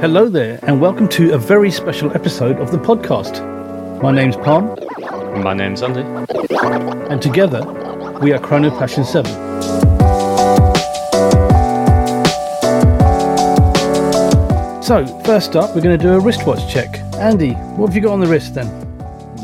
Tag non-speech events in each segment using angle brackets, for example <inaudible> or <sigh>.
Hello there, and welcome to a very special episode of the podcast. My name's Parm, My name's Andy. and together we are Chrono Passion 7. So, first up, we're going to do a wristwatch check. Andy, what have you got on the wrist then?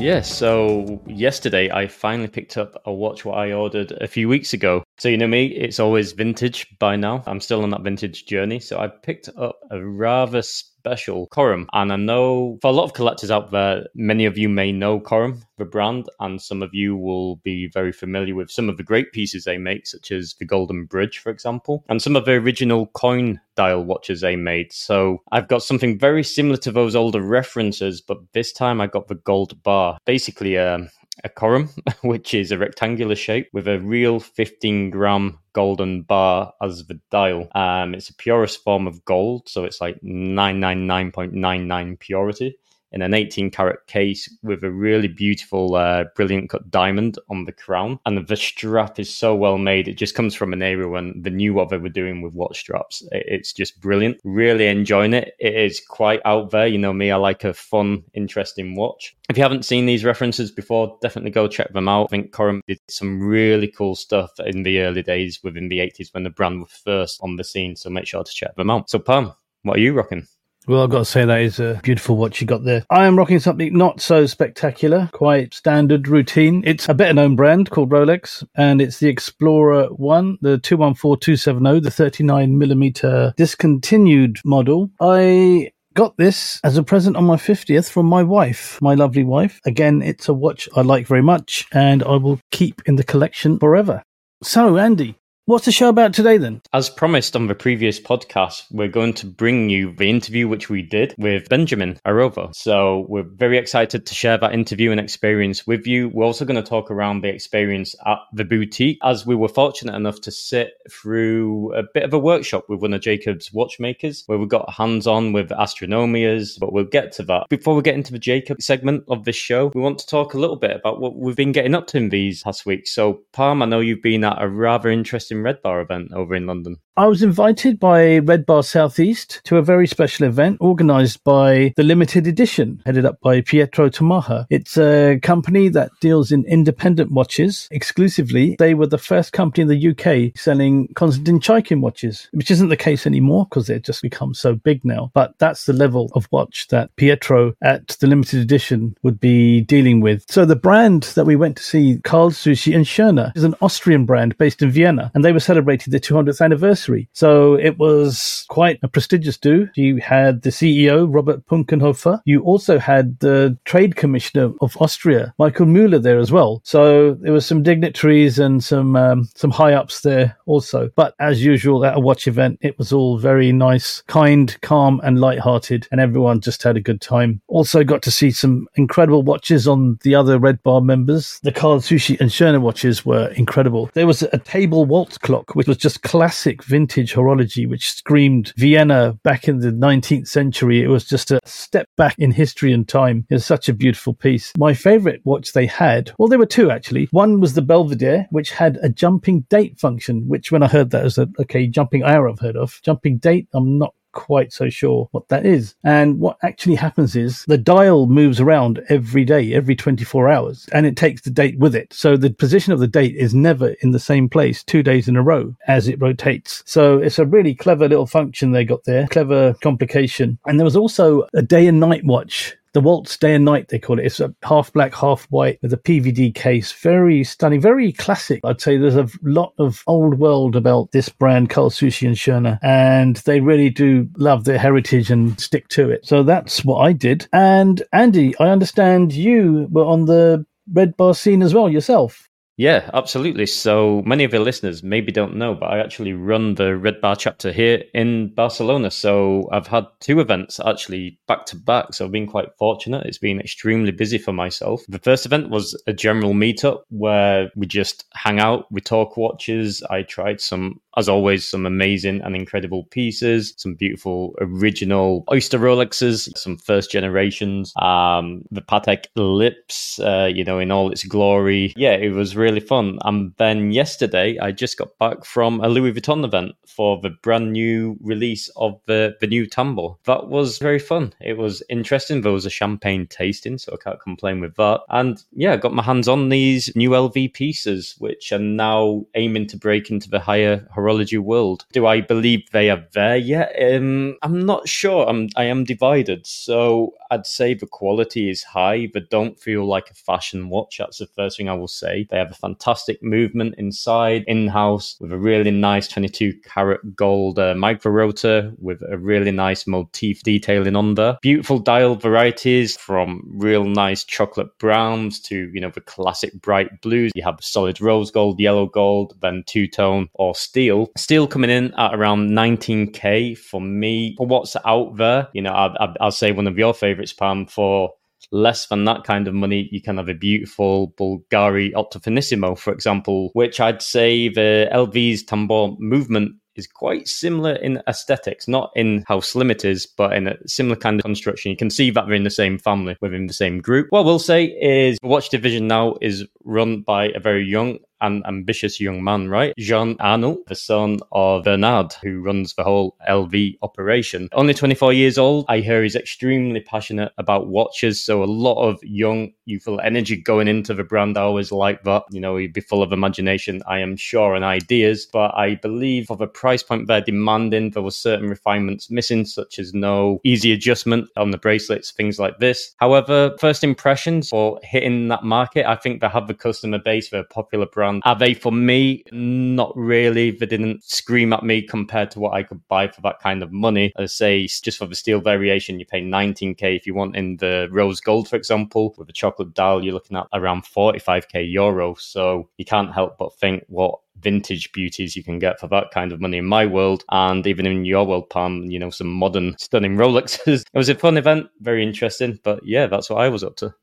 Yeah, so yesterday I finally picked up a watch what I ordered a few weeks ago. So you know me, it's always vintage by now. I'm still on that vintage journey. So I picked up a rather special Corum. And I know for a lot of collectors out there, many of you may know Corum, the brand, and some of you will be very familiar with some of the great pieces they make, such as the Golden Bridge, for example, and some of the original coin dial watches they made. So I've got something very similar to those older references, but this time I got the gold bar. Basically, um, a corum, <laughs> which is a rectangular shape with a real 15 gram golden bar as the dial. Um, it's a purest form of gold, so it's like 999.99 purity in an 18 carat case with a really beautiful, uh, brilliant cut diamond on the crown. And the strap is so well made. It just comes from an era when they knew what they were doing with watch straps. It's just brilliant. Really enjoying it. It is quite out there. You know me, I like a fun, interesting watch. If you haven't seen these references before, definitely go check them out. I think Corum did some really cool stuff in the early days within the 80s when the brand was first on the scene. So make sure to check them out. So, Parm, what are you rocking? Well, I've got to say that is a beautiful watch you got there. I am rocking something not so spectacular, quite standard routine. It's a better known brand called Rolex, and it's the Explorer 1, the 214270, the 39 millimeter discontinued model. I got this as a present on my 50th from my wife, my lovely wife. Again, it's a watch I like very much, and I will keep in the collection forever. So, Andy, what's the show about today then? As promised on the previous podcast, we're going to bring you the interview which we did with Benjamin Arabov. So we're very excited to share that interview and experience with you. We're also going to talk around the experience at the boutique, as we were fortunate enough to sit through a bit of a workshop with one of Jacob's watchmakers, where we got hands on with astronomias. But we'll get to that. Before we get into the Jacob segment of this show, we want to talk a little bit about what we've been getting up to in these past weeks. So, Parm, I know you've been at a rather interesting Red Bar event over in London. I was invited by Red Bar Southeast to a very special event organised by the Limited Edition, headed up by Pietro Tomaha. It's a company that deals in independent watches exclusively. They were the first company in the UK selling Konstantin Chaikin watches, which isn't the case anymore because they've just become so big now. But that's the level of watch that Pietro at the Limited Edition would be dealing with. So the brand that we went to see, Carl Suchy and Söhne, is an Austrian brand based in Vienna, and they were celebrating their 200th anniversary. So it was quite a prestigious do. You had the CEO, Robert Punkenhofer. You also had the Trade Commissioner of Austria, Michael Müller, there as well. So there were some dignitaries and some um, some high ups there also. But as usual at a watch event, it was all very nice, kind, calm, and light-hearted, and everyone just had a good time. Also got to see some incredible watches on the other Red Bar members. The Carl Suchy and Söhne watches were incredible. There was a table waltz clock, which was just classic vintage horology, which screamed Vienna back in the 19th century. It was just a step back in history and time. It was such a beautiful piece. My favorite watch they had, well, there were two actually. One was the Belvedere, which had a jumping date function, which when I heard that, I was like, okay, jumping hour I've heard of. Jumping date, I'm not quite so sure what that is. And what actually happens is the dial moves around every day, every 24 hours, and it takes the date with it. So the position of the date is never in the same place two days in a row as it rotates. So it's a really clever little function they got there, clever complication. And there was also a day and night watch the Waltz Day and Night, they call it. It's a half black, half white with a PVD case. Very stunning, very classic. I'd say there's a lot of old world about this brand, Carl Suchy and Söhne, and they really do love their heritage and stick to it. So that's what I did. And Andy, I understand you were on the Red Bar scene as well yourself. Yeah, absolutely. So many of your listeners maybe don't know, but I actually run the Red Bar chapter here in Barcelona. So I've had two events actually back to back. So I've been quite fortunate. It's been extremely busy for myself. The first event was a general meetup where we just hang out, we talk watches. I tried some, as always, some amazing and incredible pieces, some beautiful original Oyster Rolexes, some first generations, um, the Patek Lips, uh, you know, in all its glory. Yeah, it was really fun. And then yesterday, I just got back from a Louis Vuitton event for the brand new release of the, the new Tambour. That was very fun. It was interesting. There was a champagne tasting, so I can't complain with that. And yeah, I got my hands on these new LV pieces, which are now aiming to break into the higher horology world. Do I believe they are there yet? Um, I'm not sure. I'm, I am divided. So I'd say the quality is high, but don't feel like a fashion watch. That's the first thing I will say. They have a fantastic movement inside, in house, with a really nice 22 karat gold uh, micro rotor with a really nice motif detailing on there. Beautiful dial varieties from real nice chocolate browns to, you know, the classic bright blues. You have solid rose gold, yellow gold, then two tone or steel. Steel coming in at around 19k for me. For what's out there, you know, I, will say one of your favorites, Parm, for less than that kind of money, you can have a beautiful Bulgari Octo Finissimo, for example, which I'd say the LV's Tambour movement is quite similar in aesthetics, not in how slim it is, but in a similar kind of construction. You can see that they're in the same family within the same group. What we'll say is watch division now is run by a very young an ambitious young man, right? Jean Arnault, the son of Bernard, who runs the whole LV operation. Only 24 years old. I hear he's extremely passionate about watches. So a lot of young, youthful energy going into the brand. I always like that. You know, he'd be full of imagination, I am sure, and ideas. But I believe for the price point they're demanding, there were certain refinements missing, such as no easy adjustment on the bracelets, things like this. However, first impressions for hitting that market, I think they have the customer base for a popular brand are they for me? Not really. They didn't scream at me compared to what I could buy for that kind of money. I say just for the steel variation, you pay 19k. If you want in the rose gold, for example, with a chocolate dial, you're looking at around 45k euro. So you can't help but think what vintage beauties you can get for that kind of money in my world and even in your world Parm you know some modern stunning rolexes <laughs> it was a fun event very interesting but yeah that's what i was up to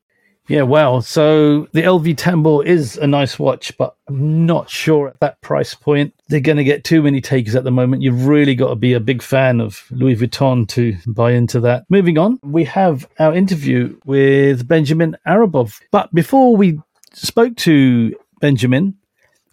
yeah, well, so the LV Tambour is a nice watch, but I'm not sure at that price point they're going to get too many takers at the moment. You've really got to be a big fan of Louis Vuitton to buy into that. Moving on, we have our interview with Benjamin Arabov. But before we spoke to Benjamin,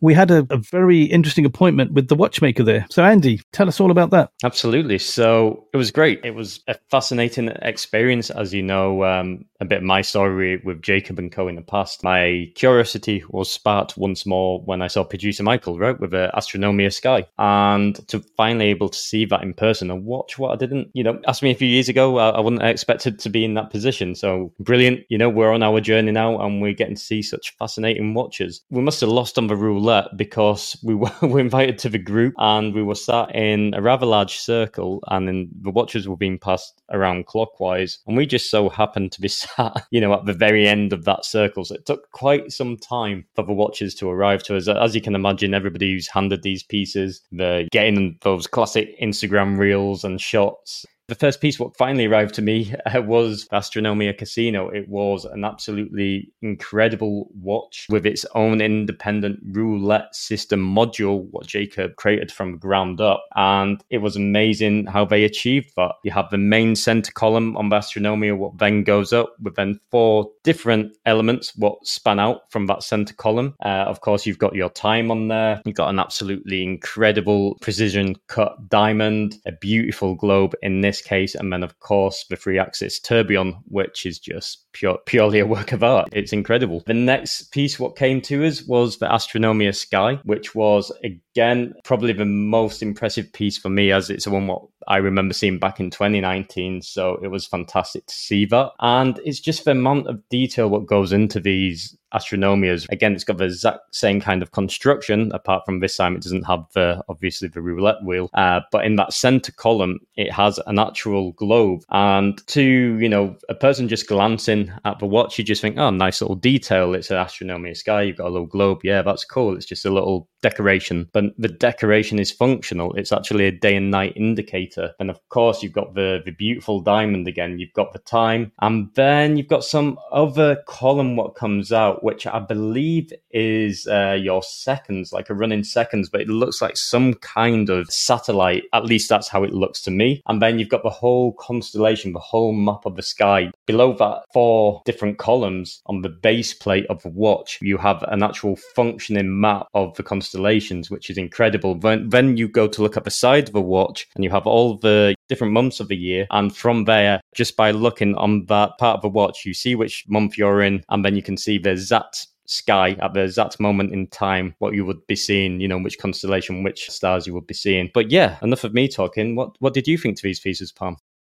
we had a, a, very interesting appointment with the watchmaker there. So, Andy, tell us all about that. Absolutely. So, it was great. It was a fascinating experience. As you know, um, a bit of my story with Jacob and Co. in the past. My curiosity was sparked once more when I saw producer Michael, right, with the Astronomia Sky. And to finally able to see that in person and watch what I didn't, you know, ask me a few years ago, I, I wouldn't expected to be in that position. So, brilliant. You know, we're on our journey now and we're getting to see such fascinating watches. We must have lost on the rule roulette because we were, <laughs> were invited to the group and we were sat in a rather large circle and then the watches were being passed around clockwise. And we just so happened to be <laughs> sat you know at the very end of that circle. So it took quite some time for the watches to arrive to us. As you can imagine everybody who's handed these pieces they're getting those classic instagram reels and shots the first piece what finally arrived to me <laughs> uh, was Astronomia Casino. It was an absolutely incredible watch with its own independent roulette system module, what Jacob created from ground up. And it was amazing how they achieved that. You have the main center column on Astronomia, what then goes up with then four different elements, what span out from that center column. Uh, of course, you've got your time on there. You've got an absolutely incredible precision cut diamond, a beautiful globe in this case, and then of course the three axis tourbillon, which is just pure, purely a work of art. It's incredible. The next piece, what came to us, was the Astronomia Sky, which was again probably the most impressive piece for me, as it's the one what I remember seeing back in 2019. So it was fantastic to see that, and it's just the amount of detail what goes into these Astronomias. Again, it's got the exact same kind of construction, apart from this time it doesn't have the obviously the roulette wheel. Uh, but in that center column, it has an actual globe. And to you know a person just glancing at the watch, you just think, oh, nice little detail. It's an Astronomia sky. You've got a little globe. Yeah, that's cool. It's just a little decoration, but the decoration is functional. It's actually a day and night indicator. And of course, you've got the, the beautiful diamond again. You've got the time, and then you've got some other column what comes out, which I believe is uh, your seconds, like a running seconds, but it looks like some kind of satellite. At least that's how it looks to me. And then you've got the whole constellation, the whole map of the sky. Below that, four different columns on the base plate of the watch, you have an actual functioning map of the constellations, which is incredible. Then, then you go to look at the side of the watch and you have all the different months of the year. And from there, just by looking on that part of the watch, you see which month you're in, and then you can see the exact sky at the exact moment in time what you would be seeing you know which constellation which stars you would be seeing but yeah enough of me talking what what did you think to these pieces Parm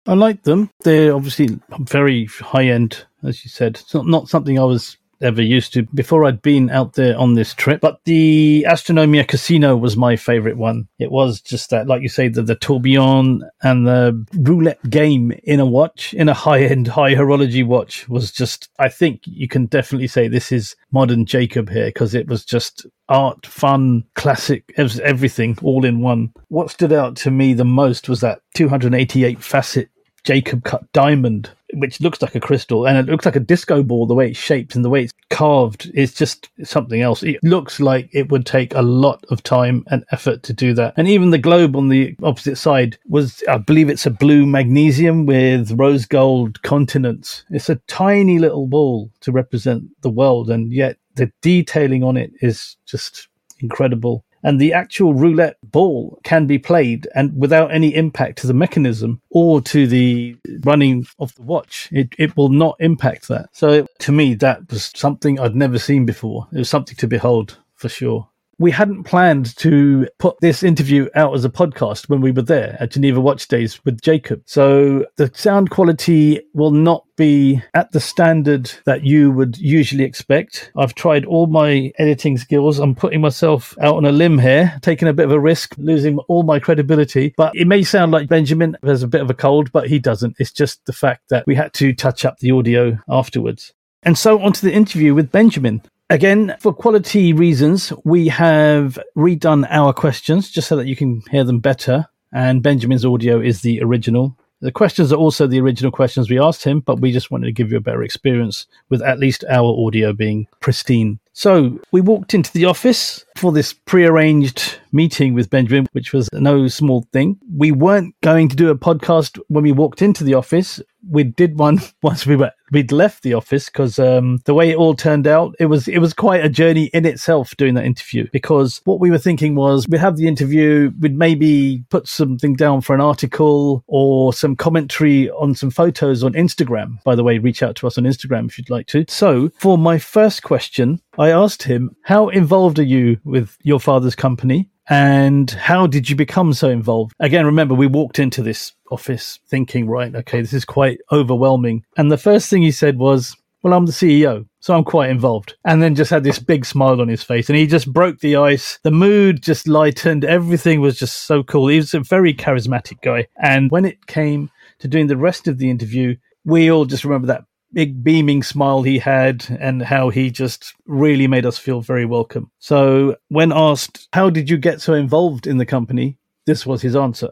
I like them. They're obviously very high end, as you said. It's not, not something I was ever used to before I'd been out there on this trip. But the Astronomia Casino was my favorite one. It was just that, like you say, the, the tourbillon and the roulette game in a watch, in a high end, <laughs> high horology watch was just, I think you can definitely say this is modern Jacob here because it was just art, fun, classic, everything all in one. What stood out to me the most was that 288 facet Jacob cut diamond, which looks like a crystal and it looks like a disco ball the way it's shaped and the way it's carved is just something else. It looks like it would take a lot of time and effort to do that. And even the globe on the opposite side was, I believe it's a blue magnesium with rose gold continents. It's a tiny little ball to represent the world and yet the detailing on it is just incredible and the actual roulette ball can be played and without any impact to the mechanism or to the running of the watch. It, it will not impact that. So to me, that was something I'd never seen before. It was something to behold for sure we hadn't planned to put this interview out as a podcast when we were there at Geneva Watch Days with Jacob. So the sound quality will not be at the standard that you would usually expect. I've tried all my editing skills. I'm putting myself out on a limb here, taking a bit of a risk, losing all my credibility. But it may sound like Benjamin has a bit of a cold, but he doesn't. It's just the fact that we had to touch up the audio afterwards. And so on to the interview with Benjamin. Again, for quality reasons, we have redone our questions just so that you can hear them better. And Benjamin's audio is the original. The questions are also the original questions we asked him, but we just wanted to give you a better experience with at least our audio being pristine. So we walked into the office for this prearranged meeting with Benjamin, which was no small thing. We weren't going to do a podcast when we walked into the office. We did one <laughs> once we were we'd left the office because um, the way it all turned out, it was it was quite a journey in itself doing that interview. Because what we were thinking was we'd have the interview, we'd maybe put something down for an article or some commentary on some photos on Instagram. By the way, reach out to us on Instagram if you'd like to. So for my first question, I asked him, How involved are you with your father's company? And how did you become so involved? Again, remember, we walked into this office thinking, right, okay, this is quite overwhelming. And the first thing he said was, well, I'm the CEO, so I'm quite involved. And then just had this big smile on his face and he just broke the ice. The mood just lightened. Everything was just so cool. He was a very charismatic guy. And when it came to doing the rest of the interview, we all just remember that big beaming smile he had and how he just really made us feel very welcome. So, when asked, How did you get so involved in the company? this was his answer.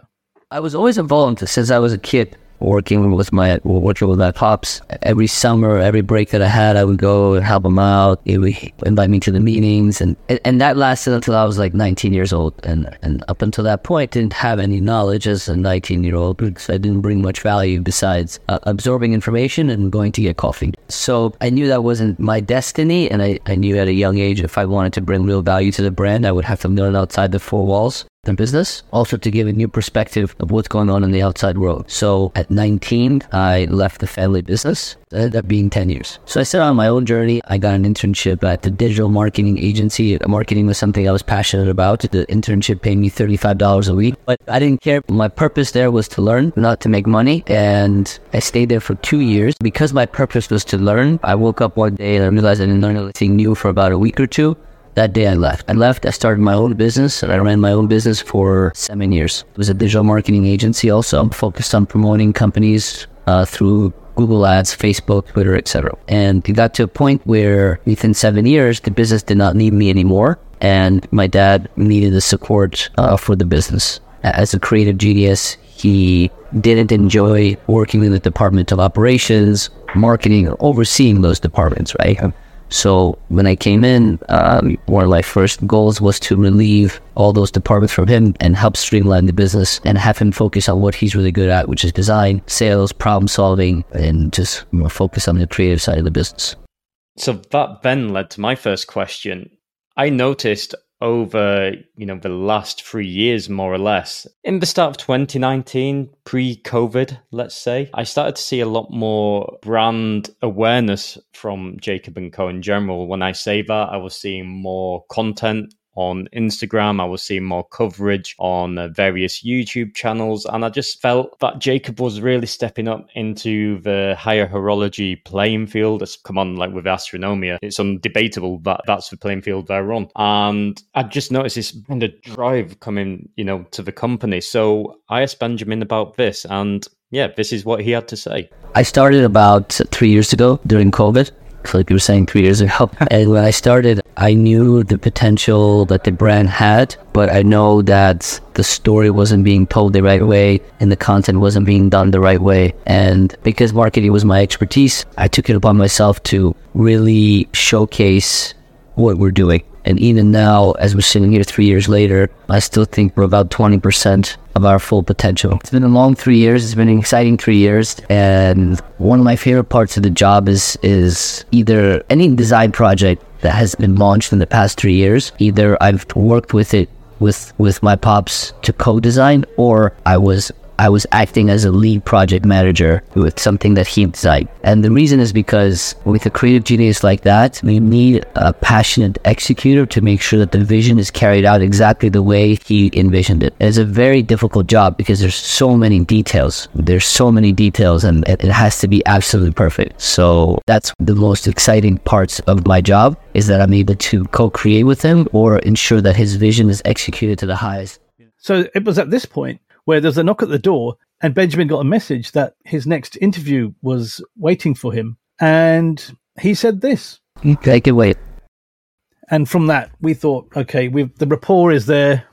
I was always involved since I was a kid working with my working with my pops. Every summer, every break that I had, I would go and help him out. He would invite me to the meetings, and and that lasted until I was like 19 years old. And and up until that point, didn't have any knowledge as a 19 year old because I didn't bring much value besides uh, absorbing information and going to get coffee. So I knew that wasn't my destiny, and I, I knew at a young age if I wanted to bring real value to the brand, I would have to learn outside the four walls in business, also to give a new perspective of what's going on in the outside world. So at 19, I left the family business. It ended up being 10 years. So I set on my own journey. I got an internship at the digital marketing agency. Marketing was something I was passionate about. The internship paid me $35 a week, but I didn't care. My purpose there was to learn, not to make money. And I stayed there for two years. Because my purpose was to learn, I woke up one day and I realized I didn't learn anything new for about a week or two that day I left. I left, I started my own business, and I ran my own business for seven years. It was a digital marketing agency also. Focused on promoting companies uh, through Google Ads, Facebook, Twitter, etc. And it got to a point where within seven years, the business did not need me anymore. and my dad needed the support uh, for the business. As a creative genius, he didn't enjoy working in the department of operations, marketing, or overseeing those departments, right? So when I came in, um, one of my first goals was to relieve all those departments from him and help streamline the business and have him focus on what he's really good at, which is design, sales, problem solving, and just focus on the creative side of the business. So that then led to my first question. I noticed over you know the last three years more or less. In the start of 2019 pre-covid let's say i started to see a lot more brand awareness from jacob and co in general. When i say that i was seeing more content on Instagram. I was seeing more coverage on uh, various YouTube channels, and I just felt that Jacob was really stepping up into the higher horology playing field. It's come on, like with Astronomia, it's undebatable that that's the playing field they're on. And I just noticed this kind of drive coming, you know, to the company. So I asked Benjamin about this, and yeah, this is what he had to say. I started about three years ago during COVID like you were saying three years ago. <laughs> and when I started, I knew the potential that the brand had, but I know that the story wasn't being told the right way and the content wasn't being done the right way. And because marketing was my expertise, I took it upon myself to really showcase what we're doing. And even now, as we're sitting here three years later, I still think we're about 20% of our full potential. It's been a long three years. It's been an exciting three years. And one of my favorite parts of the job is, is either any design project that has been launched in the past three years, either I've worked with it with, with my pops to co-design or I was I was acting as a lead project manager with something that he designed. And the reason is because with a creative genius like that, we need a passionate executor to make sure that the vision is carried out exactly the way he envisioned it. It's a very difficult job because there's so many details. There's so many details and it has to be absolutely perfect. So that's the most exciting parts of my job is that I'm able to co-create with him or ensure that his vision is executed to the highest. So it was at this point where there's a knock at the door and Benjamin got a message that his next interview was waiting for him. And he said this. "Take can wait. And from that, we thought, okay, the rapport is there.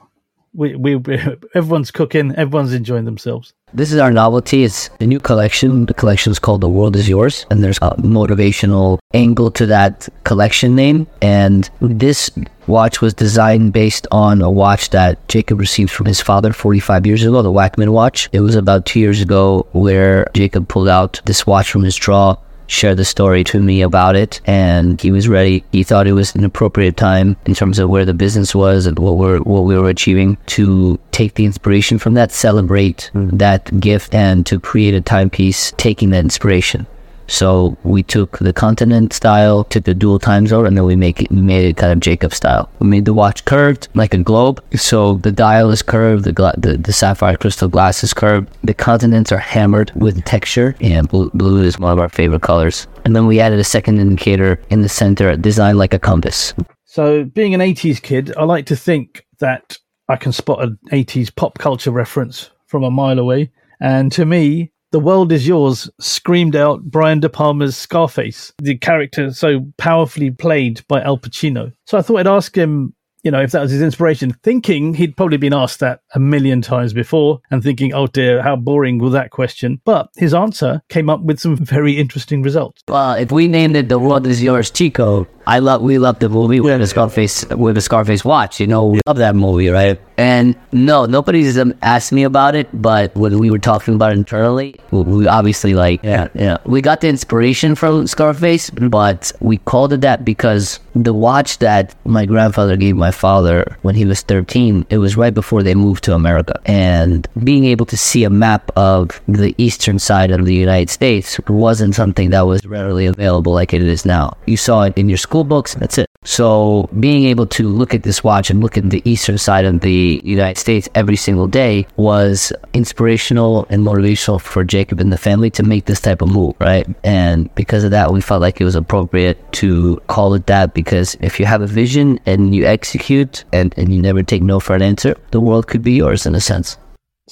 We, we, <laughs> everyone's cooking, everyone's enjoying themselves. This is our novelty. It's a new collection. The collection is called The World Is Yours, and there's a motivational angle to that collection name. And this watch was designed based on a watch that Jacob received from his father 45 years ago, the Wachmann watch. It was about two years ago where Jacob pulled out this watch from his drawer shared the story to me about it. And he was ready. He thought it was an appropriate time in terms of where the business was and what we're what we were achieving to take the inspiration from that celebrate mm. that gift and to create a timepiece taking that inspiration so we took the continent style, took the dual time zone, and then we make it we made it kind of Jacob style. We made the watch curved like a globe, so the dial is curved, the gla- the, the sapphire crystal glass is curved. The continents are hammered with texture, and blue, blue is one of our favorite colors. And then we added a second indicator in the center, designed like a compass. So, being an 80s kid, I like to think that I can spot an 80s pop culture reference from a mile away. And to me, the World Is Yours screamed out Brian De Palma's Scarface, the character so powerfully played by Al Pacino. So I thought I'd ask him you know, if that was his inspiration, thinking he'd probably been asked that a million times before and thinking, oh dear, how boring was that question? But his answer came up with some very interesting results. Well, if we named it The World Is Yours Chico, I love, we love the movie with the Scarface, with the Scarface watch, you know, we love that movie, right? And no, nobody's um, asked me about it, but when we were talking about it internally, we obviously like, yeah, yeah, we got the inspiration from Scarface, but we called it that because the watch that my grandfather gave my father when he was 13, it was right before they moved to America. And being able to see a map of the eastern side of the United States wasn't something that was readily available like it is now. You saw it in your school books, that's it. So being able to look at this watch and look at the eastern side of the United States every single day was inspirational and motivational for Jacob and the family to make this type of move, right? And because of that, we felt like it was appropriate to call it that because if you have a vision and you execute and, and you never take no for an answer, the world could be yours in a sense.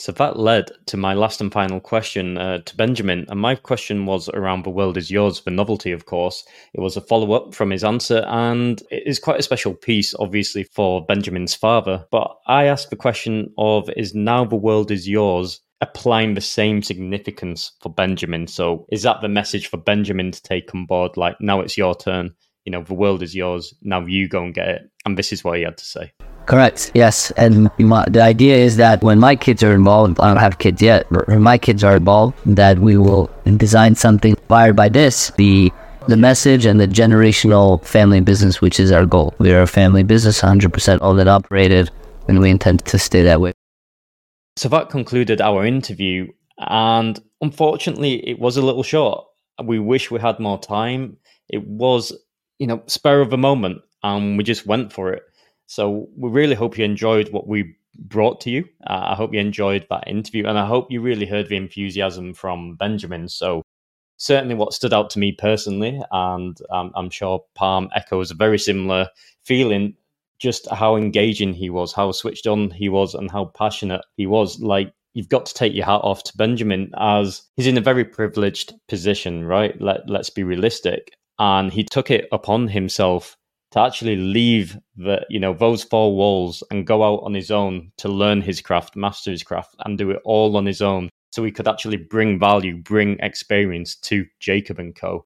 So that led to my last and final question uh, to Benjamin. And my question was around The World Is Yours, the novelty, of course. It was a follow up from his answer, and it is quite a special piece, obviously, for Benjamin's father. But I asked the question of Is now The World Is Yours applying the same significance for Benjamin? So is that the message for Benjamin to take on board? Like, now it's your turn. You know, the world is yours. Now you go and get it. And this is what he had to say. Correct. Yes, and my, the idea is that when my kids are involved, I don't have kids yet. but When my kids are involved, that we will design something inspired by this. The the message and the generational family business, which is our goal. We are a family business, 100% owned and operated, and we intend to stay that way. So that concluded our interview, and unfortunately, it was a little short. We wish we had more time. It was, you know, spur of the moment, and we just went for it. So we really hope you enjoyed what we brought to you. Uh, I hope you enjoyed that interview, and I hope you really heard the enthusiasm from Benjamin. So certainly, what stood out to me personally, and um, I'm sure Parm echoes a very similar feeling. Just how engaging he was, how switched on he was, and how passionate he was. Like you've got to take your hat off to Benjamin as he's in a very privileged position, right? Let let's be realistic, and he took it upon himself to actually leave the you know those four walls and go out on his own to learn his craft, master his craft, and do it all on his own, so he could actually bring value, bring experience to Jacob and Co.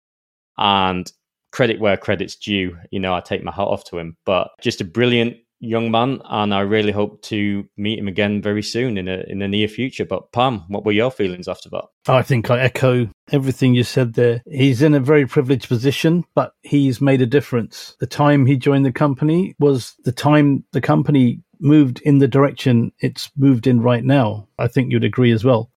And credit where credit's due. You know, I take my hat off to him, but just a brilliant young man, and I really hope to meet him again very soon in a in the near future. But Parm, what were your feelings after that? I think I echo everything you said there. He's in a very privileged position, but he's made a difference. The time he joined the company was the time the company moved in the direction it's moved in right now. I think you'd agree as well.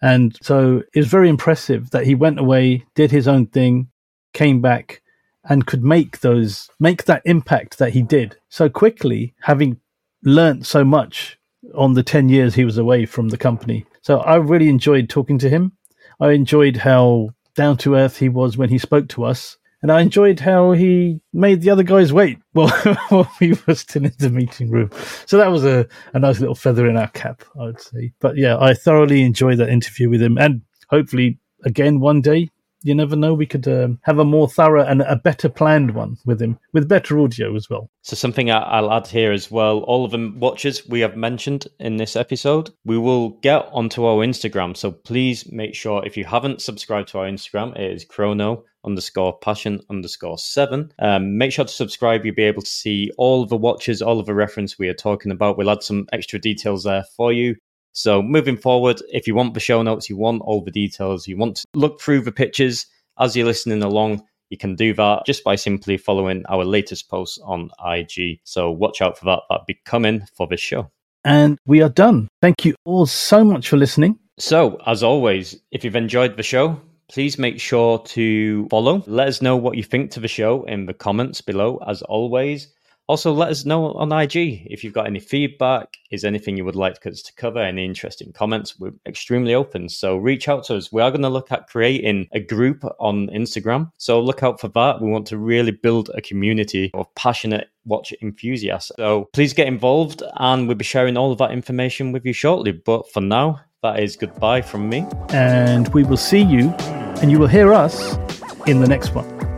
And so it was very impressive that he went away, did his own thing, came back, and could make those make that impact that he did so quickly having learnt so much on the 10 years he was away from the company. So i really enjoyed talking to him. I enjoyed how down to earth he was when he spoke to us. And i enjoyed how he made the other guys wait <laughs> while, while we were still in the meeting room. So that was a, a nice little feather in our cap i would say. But yeah i thoroughly enjoyed that interview with him. And hopefully again one day you never know. We could um, have a more thorough and a better planned one with him, with better audio as well. So, something I'll add here as well all of the watches we have mentioned in this episode, we will get onto our Instagram. So, please make sure if you haven't subscribed to our Instagram, it is chrono underscore passion underscore seven. Um, make sure to subscribe. You'll be able to see all of the watches, all of the reference we are talking about. We'll add some extra details there for you. So moving forward, if you want the show notes, you want all the details, you want to look through the pictures as you're listening along, you can do that just by simply following our latest posts on IG. So watch out for that. That'll be coming for this show. And we are done. Thank you all so much for listening. So, as always, if you've enjoyed the show, please make sure to follow. Let us know what you think to the show in the comments below, as always. Also, let us know on IG if you've got any feedback, is anything you would like us to cover, any interesting comments. We're extremely open. So reach out to us. We are going to look at creating a group on Instagram. So look out for that. We want to really build a community of passionate watch enthusiasts. So please get involved and we'll be sharing all of that information with you shortly. But for now, that is goodbye from me. And we will see you and you will hear us in the next one.